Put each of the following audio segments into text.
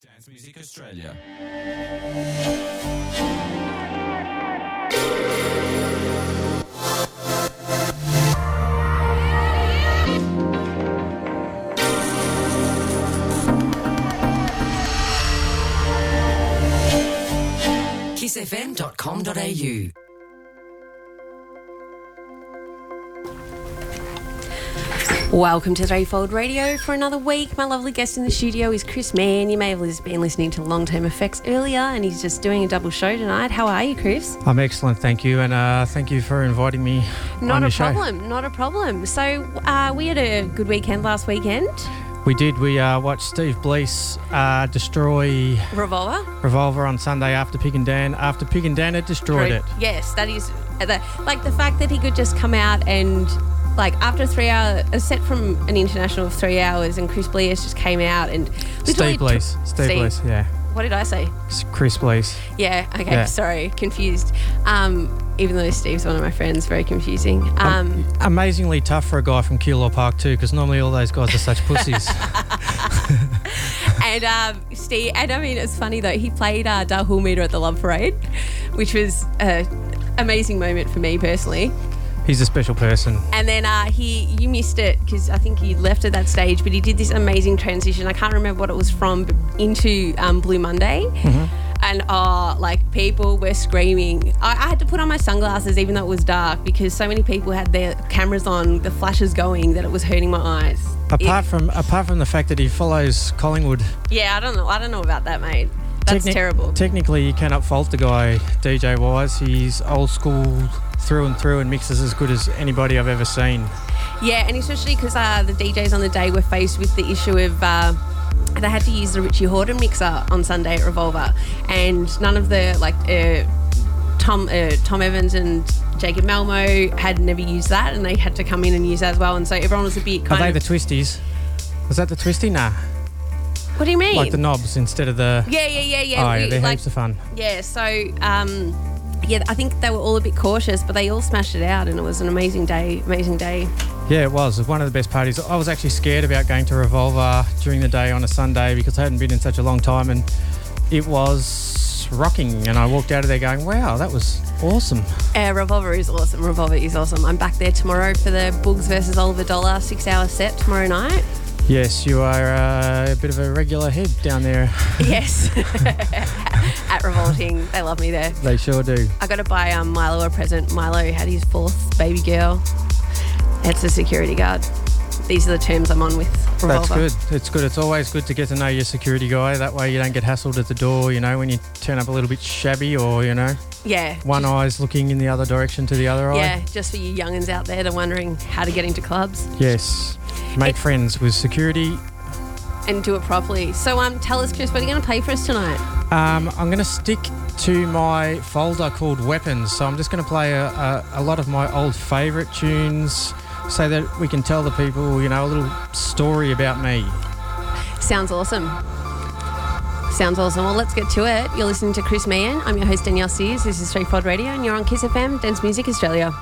Dance Music Australia. kissfm.com.au. Welcome to Threefold Radio for another week. My lovely guest in the studio is Chris Mann. You may have been listening to Long Term Effects earlier, and he's just doing a double show tonight. How are you, Chris? I'm excellent, thank you, and uh, thank you for inviting me Not a your show. problem. Not a problem. So uh, we had a good weekend last weekend. We did. We uh, watched Steve Blease uh, destroy Revolver. Revolver on Sunday after Pig and Dan. After Pig and Dan had destroyed it. Yes, that is uh, the, like the fact that he could just come out and like after three hour a set from an international of three hours, and Chris Bleas just came out and literally Steve Blease. took- Steve. Yeah. What did I say? Chris Blease. Yeah. Okay. Yeah. Sorry, confused. Um, even though Steve's one of my friends, very confusing. Um, Amazingly tough for a guy from Keilor Park too, because normally all those guys are such pussies. and um, Steve, and I mean, it's funny though. He played uh, Da Hool Meet Her at the Love Parade, which was a amazing moment for me personally. He's a special person. And then uh, he, you missed it because I think he left at that stage, but he did this amazing transition. I can't remember what it was from, but into um, Blue Monday. And uh, like people were screaming. I, I had to put on my sunglasses even though it was dark because so many people had their cameras on, the flashes going that it was hurting my eyes. Apart from apart from the fact that he follows Collingwood, Yeah, I don't know. I don't know about that, mate. That's technic- terrible. Technically, you cannot fault the guy DJ wise. He's old school through and through and mixes as good as anybody I've ever seen. Yeah, and especially because uh, the DJs on the day were faced with the issue of uh, they had to use the Richie Hawtin mixer on Sunday at Revolver, and none of the like uh, Tom uh, Tom Evans and Jacob Malmo had never used that, and they had to come in and use that as well. And so everyone was a bit Are they of. the twisties? Was that the twisty? Nah. What do you mean? Like the knobs instead of the. yeah, yeah, yeah, yeah. oh, yeah, we- they're like, heaps of fun. yeah. So. Um, yeah, I think they were all a bit cautious, but they all smashed it out, and it was an amazing day. Amazing day. Yeah, it was. It was one of the best parties. I was actually scared about going to Revolver during the day on a Sunday because I hadn't been in such a long time and it was rocking. And I walked out of there going, wow, that was awesome. Uh, Revolver is awesome. Revolver is awesome. I'm back there tomorrow for the Bugs versus Oliver Dollar six hour set tomorrow night. Yes, you are uh, a bit of a regular head down there. Yes. At Revolting. They love me there. They sure do. I got to buy um, Milo a present. Milo had his fourth baby girl. That's a security guard. These are the terms I'm on with Revolver. That's good. It's good. It's always good to get to know your security guy. That way you don't get hassled at the door, you know, when you turn up a little bit shabby or, you know, Yeah. one eye's looking in the other direction to the other Yeah, eye. Yeah, just for you youngins out there that are wondering how to get into clubs Yes. Make It- friends with security and do it properly. So, um, tell us, Chris, what are you going to play for us tonight? Um, I'm going to stick to my folder called Weapons. So I'm just going to play a, a, a lot of my old favourite tunes so that we can tell the people, you know, a little story about me. Sounds awesome. Sounds awesome. Well, let's get to it. You're listening to Chris Mann. I'm your host, Danielle Sears. This is Street Pod Radio, and you're on Kiss FM, Dance Music Australia.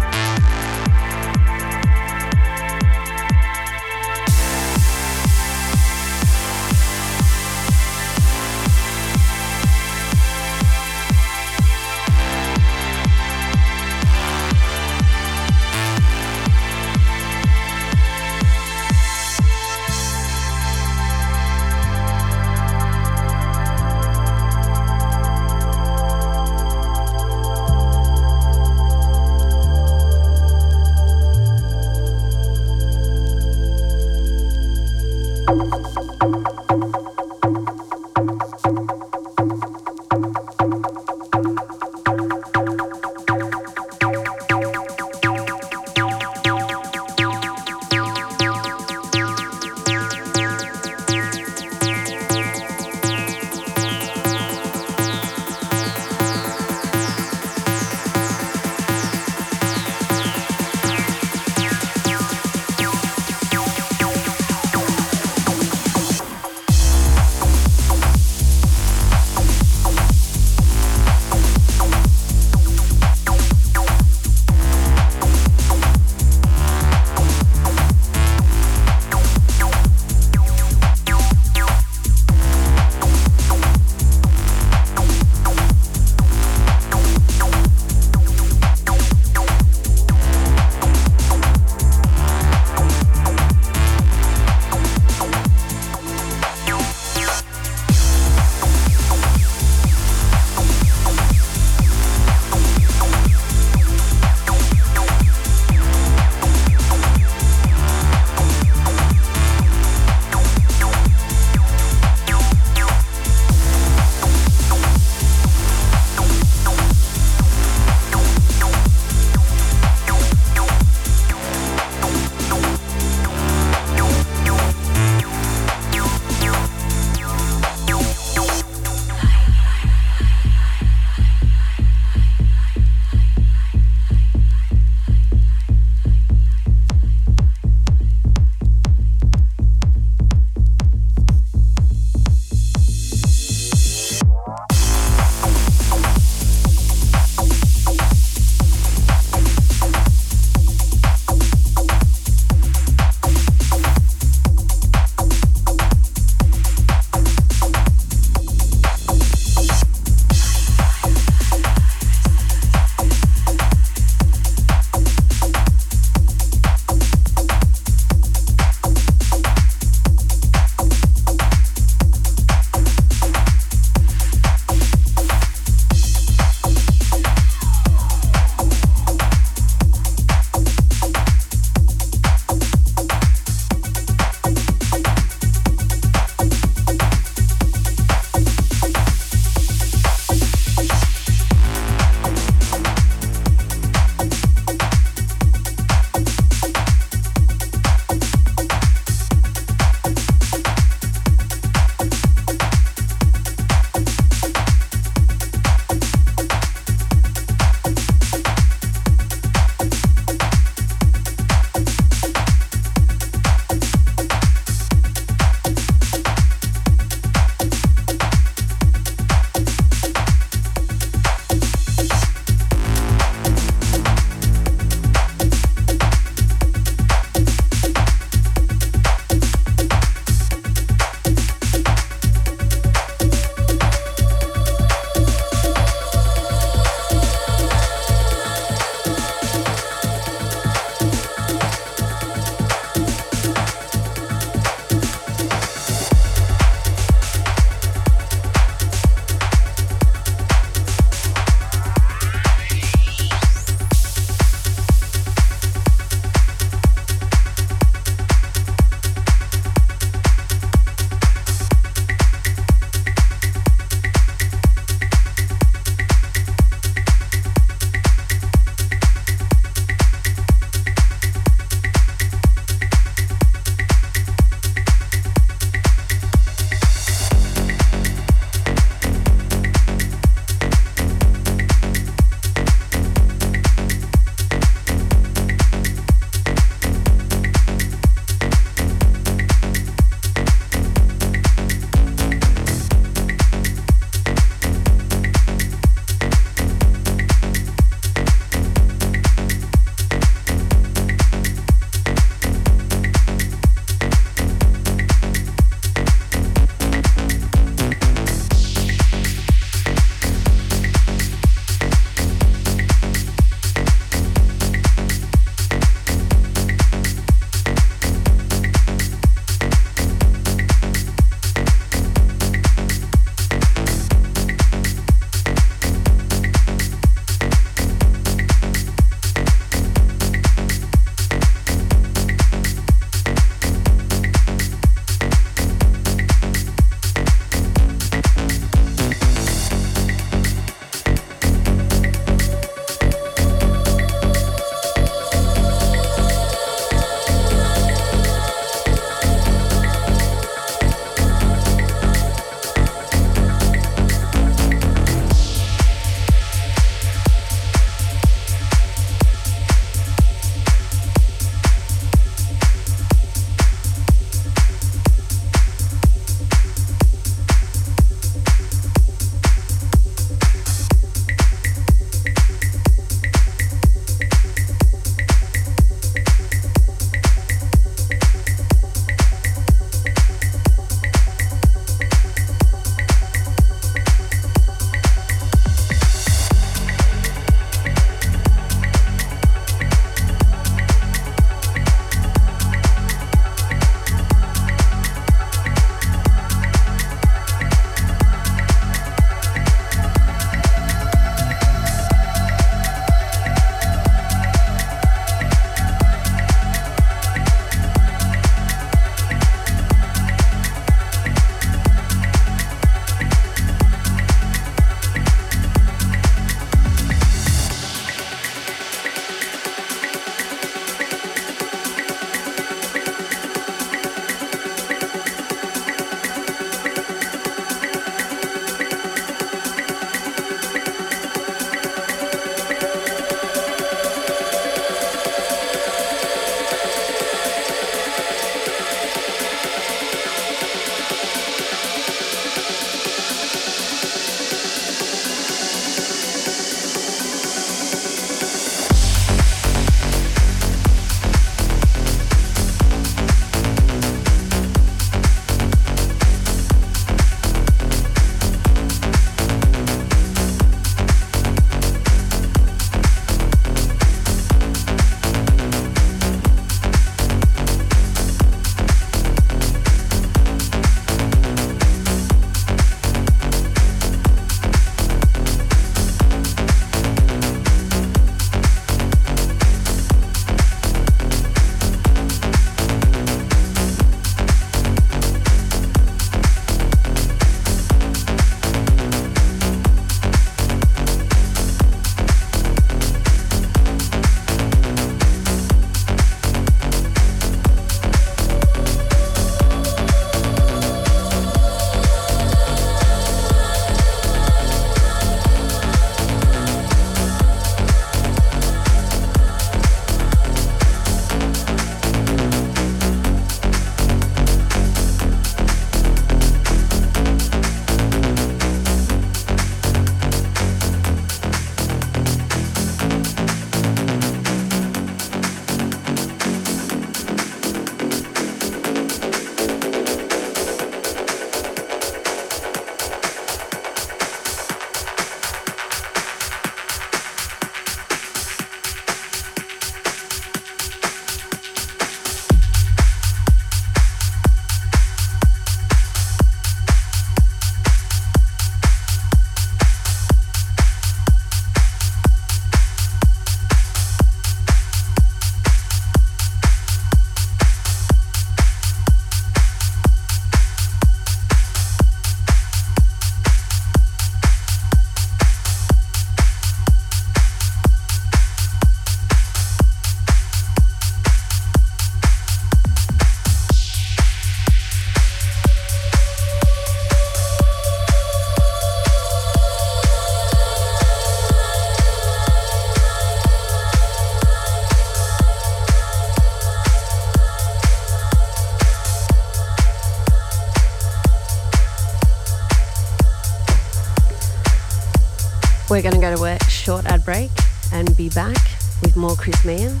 We're going to go to a short ad break and be back with more Chris Meehan.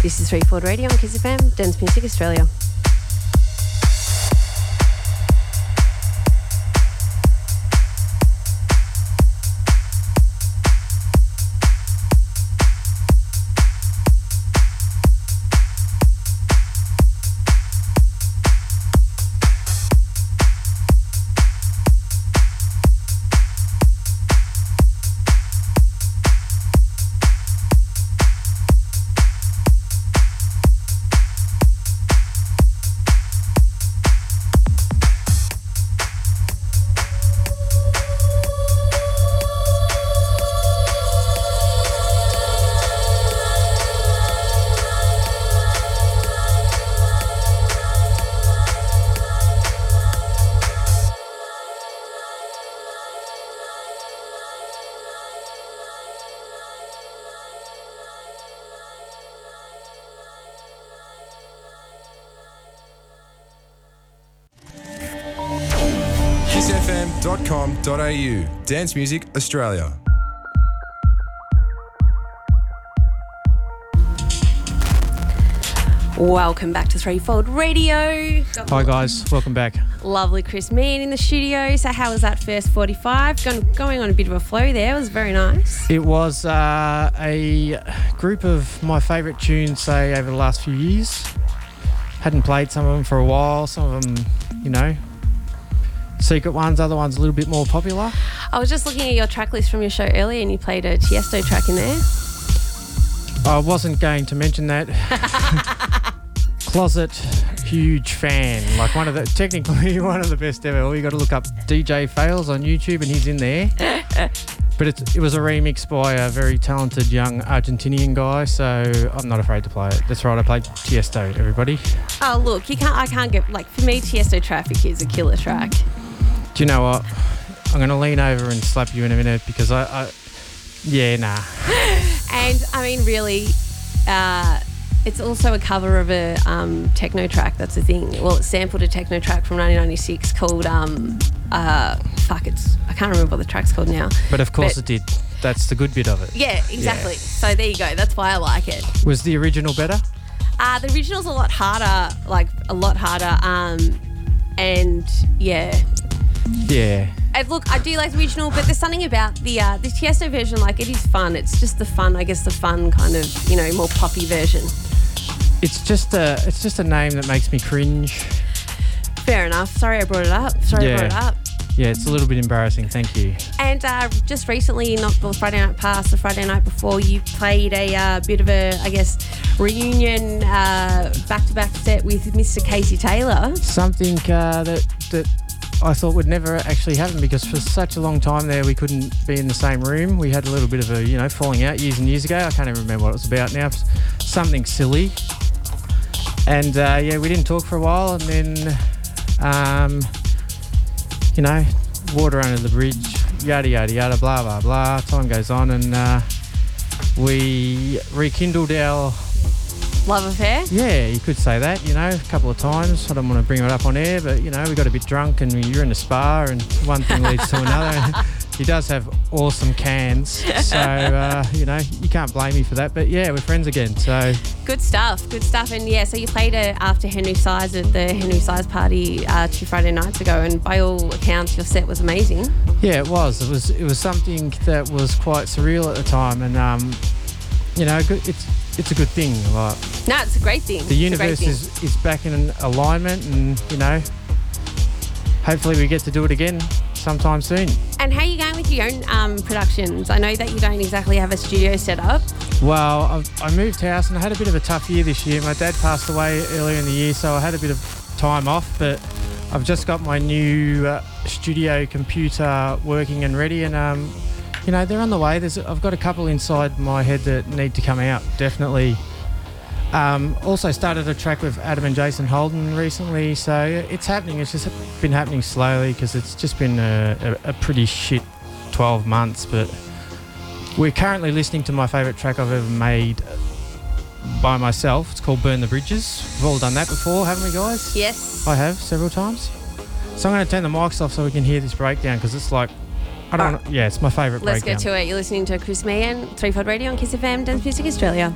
This is Threefold Radio on Kiss FM, Dance Music Australia. kissfm.com.au. Dance Music Australia. Welcome back to Threefold Radio. Hi guys, welcome back. Lovely Chris Meehan in the studio. So, how was that first 45? Going, going on a bit of a flow there. It was very nice. It was uh, a group of my favourite tunes, say, over the last few years. Hadn't played some of them for a while. Some of them, you know, secret ones. Other ones a little bit more popular. I was just looking at your track list from your show earlier and you played a Tiesto track in there. I wasn't going to mention that. Closet huge fan. Like one of the technically one of the best ever. All you got to look up DJ Fails on YouTube and he's in there. but it's, it was a remix by a very talented young Argentinian guy, so I'm not afraid to play it. That's right, I played Tiesto. Everybody. Oh, look, you can't. I can't get like for me. Tiesto Traffic is a killer track. Do you know what? I'm going to lean over and slap you in a minute because I, I yeah, nah. And I mean, really, uh, it's also a cover of a um, techno track. That's the thing. Well, it sampled a techno track from 1996 called um, uh, fuck. It's I can't remember what the track's called now. But of course But- it did. That's the good bit of it. Yeah, exactly. So there you go. That's why I like it. Was the original better? Uh, the original's a lot harder, like a lot harder. Um, and yeah, Yeah. And look, I do like the original, but there's something about the uh, the Tiesto version. Like it is fun. It's just the fun, I guess, the fun kind of you know more poppy version. It's just a it's just a name that makes me cringe. Fair enough. Sorry I brought it up. Sorry I Yeah. brought it up. Yeah, it's a little bit embarrassing. Thank you. And uh, just recently, not the Friday night past, the Friday night before, you played a uh, bit of a, I guess, reunion uh, back-to-back set with Mr. Casey Taylor. Something uh, that that I thought would never actually happen because for such a long time there we couldn't be in the same room. We had a little bit of a you know falling out years and years ago. I can't even remember what it was about now. Something silly. And uh, yeah, we didn't talk for a while, and then um, you know, water under the bridge, yada yada yada, blah blah blah. Time goes on, and uh, we rekindled our Love affair. yeah, you could say that, you know, a couple of times. I don't want to bring it up on air, but, you know, we got a bit drunk and we, you're in a spa and one thing leads to another. he does have awesome cans. So, uh, you know, you can't blame me for that. But yeah, we're friends again. So, Good stuff. Good stuff. And yeah, so you played it after Henry Saiz at the Henry Saiz party uh, two Friday nights ago, and by all accounts, your set was amazing. yeah, it was. It was it was something that was quite surreal at the time. And, um, you know, it's it's a good thing. Like, No, it's a great thing. the universe thing. is, is back in alignment and, you know, hopefully we get to do it again sometime soon. And how are you going with your own um, productions? I know that you don't exactly have a studio set up. Well, I, I moved house and I had a bit of a tough year this year. My dad passed away earlier in the year, so I had a bit of time off. But I've just got my new uh, studio computer working and ready, and um, you know they're on the way. There's I've got a couple inside my head that need to come out. Definitely. Um, also started a track with Adam and Jason Holden recently, so it's happening. It's just been happening slowly because it's just been a, a, a pretty shit 12 months, but. We're currently listening to my favourite track I've ever made by myself. It's called Burn the Bridges. We've all done that before, haven't we, guys? Yes. I have several times. So I'm going to turn the mics off so we can hear this breakdown because it's like I don't. Yeah, it's my favourite Let's breakdown. get to it. You're listening to Chris Meehan, Threefold Radio on Kiss FM, Dance Music Australia.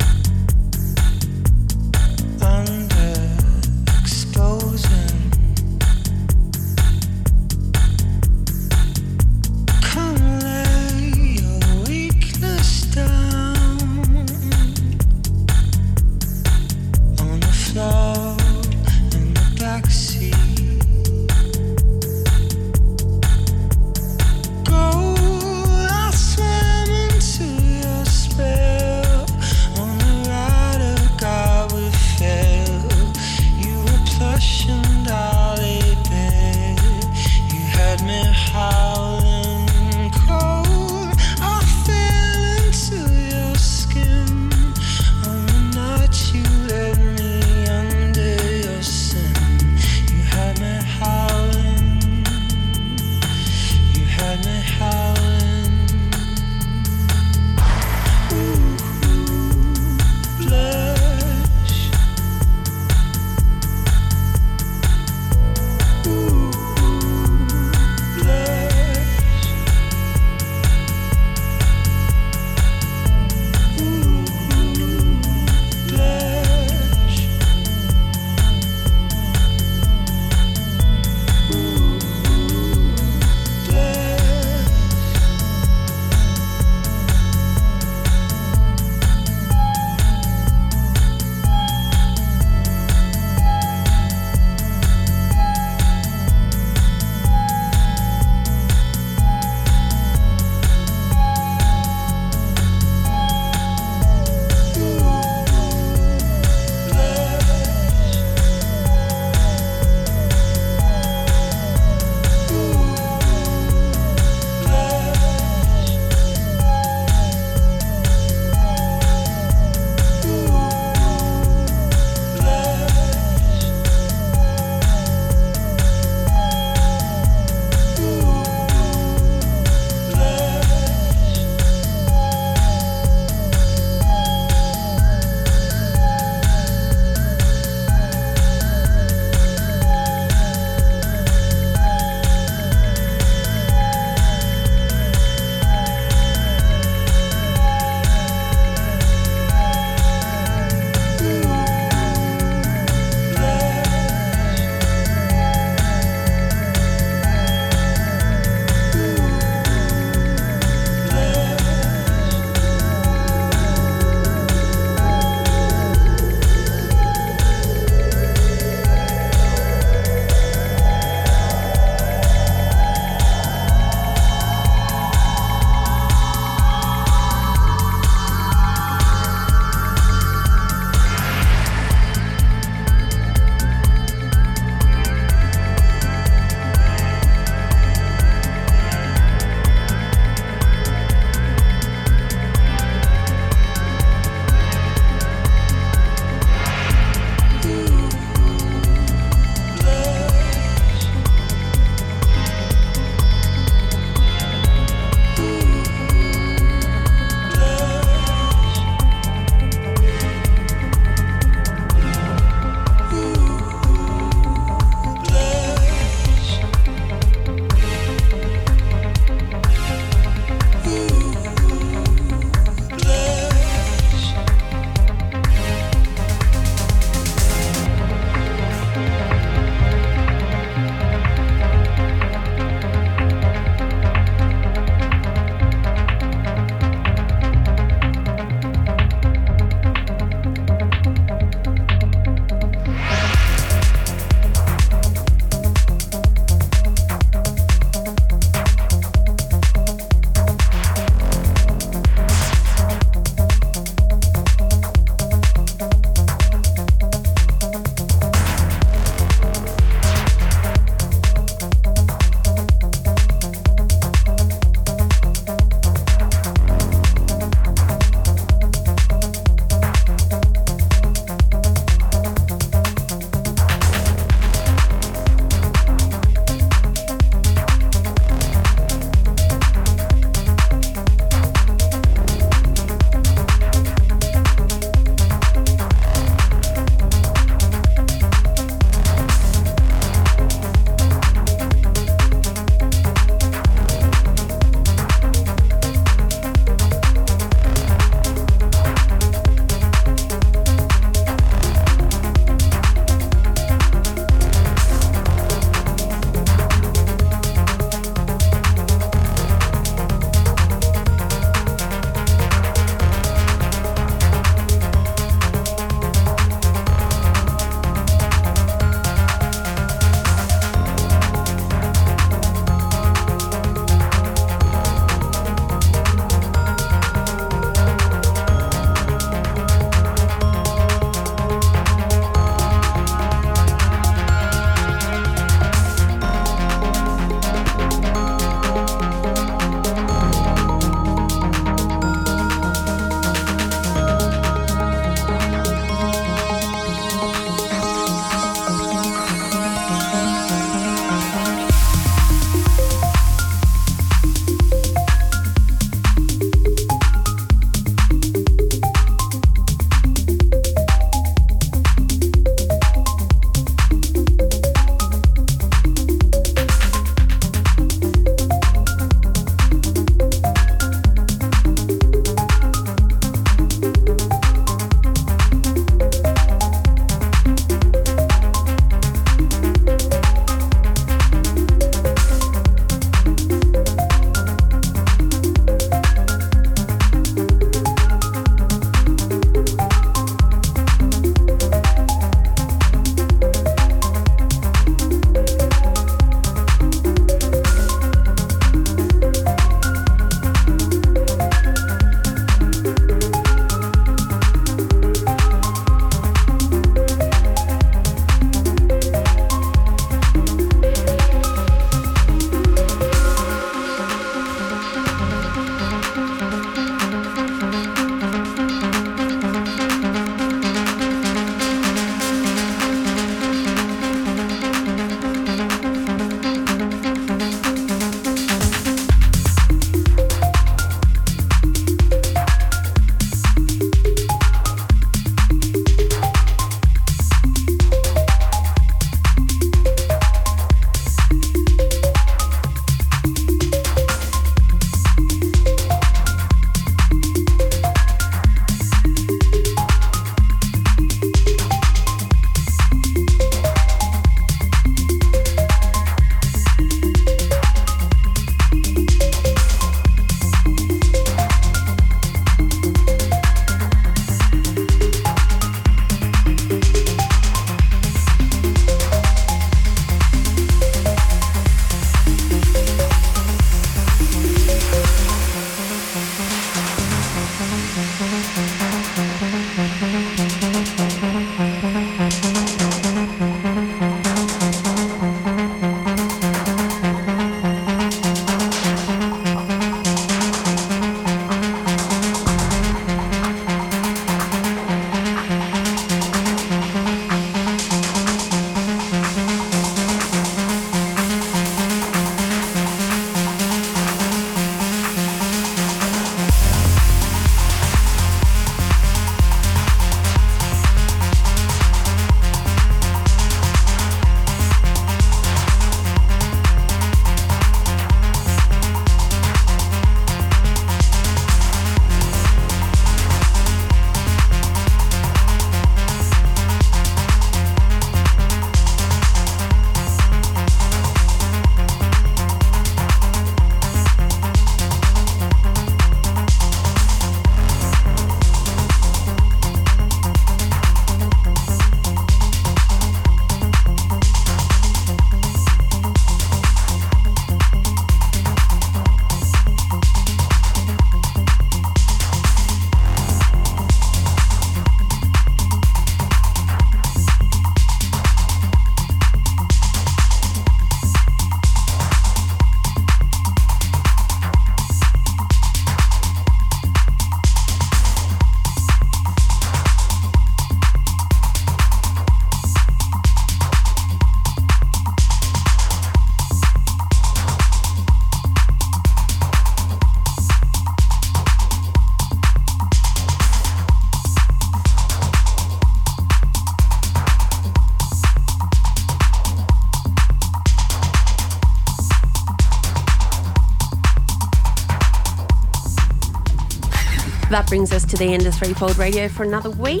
Brings us to the end of Threefold Radio for another week.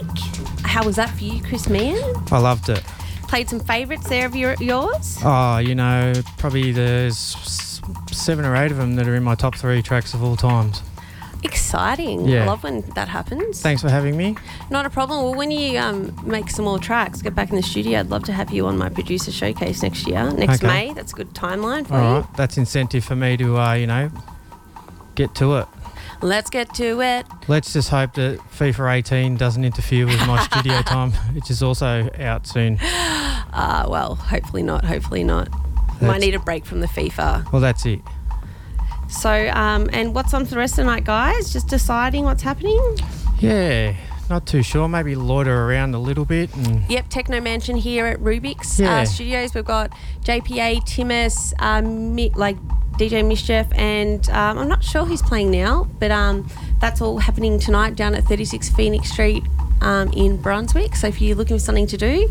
How was that for you, Chris Mann? I loved it. Played some favourites there of your, yours? Oh, you know, probably there's seven or eight of them that are in my top three tracks of all times. Exciting. Yeah. I love when that happens. Thanks for having me. Not a problem. Well, when you um, make some more tracks, get back in the studio. I'd love to have you on my producer showcase next year, next Okay. May. That's a good timeline for All you. right, that's incentive for me to, uh, you know, get to it. Let's get to it. Let's just hope that FIFA 18 doesn't interfere with my studio time, which is also out soon. Uh, well, hopefully not. Hopefully not. Might need a break from the FIFA. Well, that's it. So, um, and what's on for the rest of the night, guys? Just deciding what's happening. Yeah, not too sure. Maybe loiter around a little bit and Yep, Techno Mansion here at Rubik's Yeah. uh, Studios. We've got JPA, Timus, um, like DJ Mischief, and um, I'm not sure who's playing now, but um, that's all happening tonight down at 36 Phoenix Street um, in Brunswick. So if you're looking for something to do,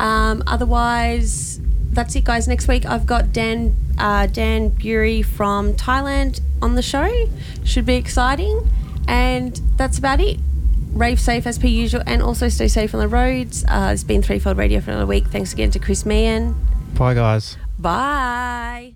um, otherwise, that's it, guys. Next week I've got Dan uh, Dan Bury from Thailand on the show. Should be exciting, and that's about it. Rave safe as per usual, and also stay safe on the roads. Uh, it's been Threefold Radio for another week. Thanks again to Chris Meehan. bye, guys. Bye.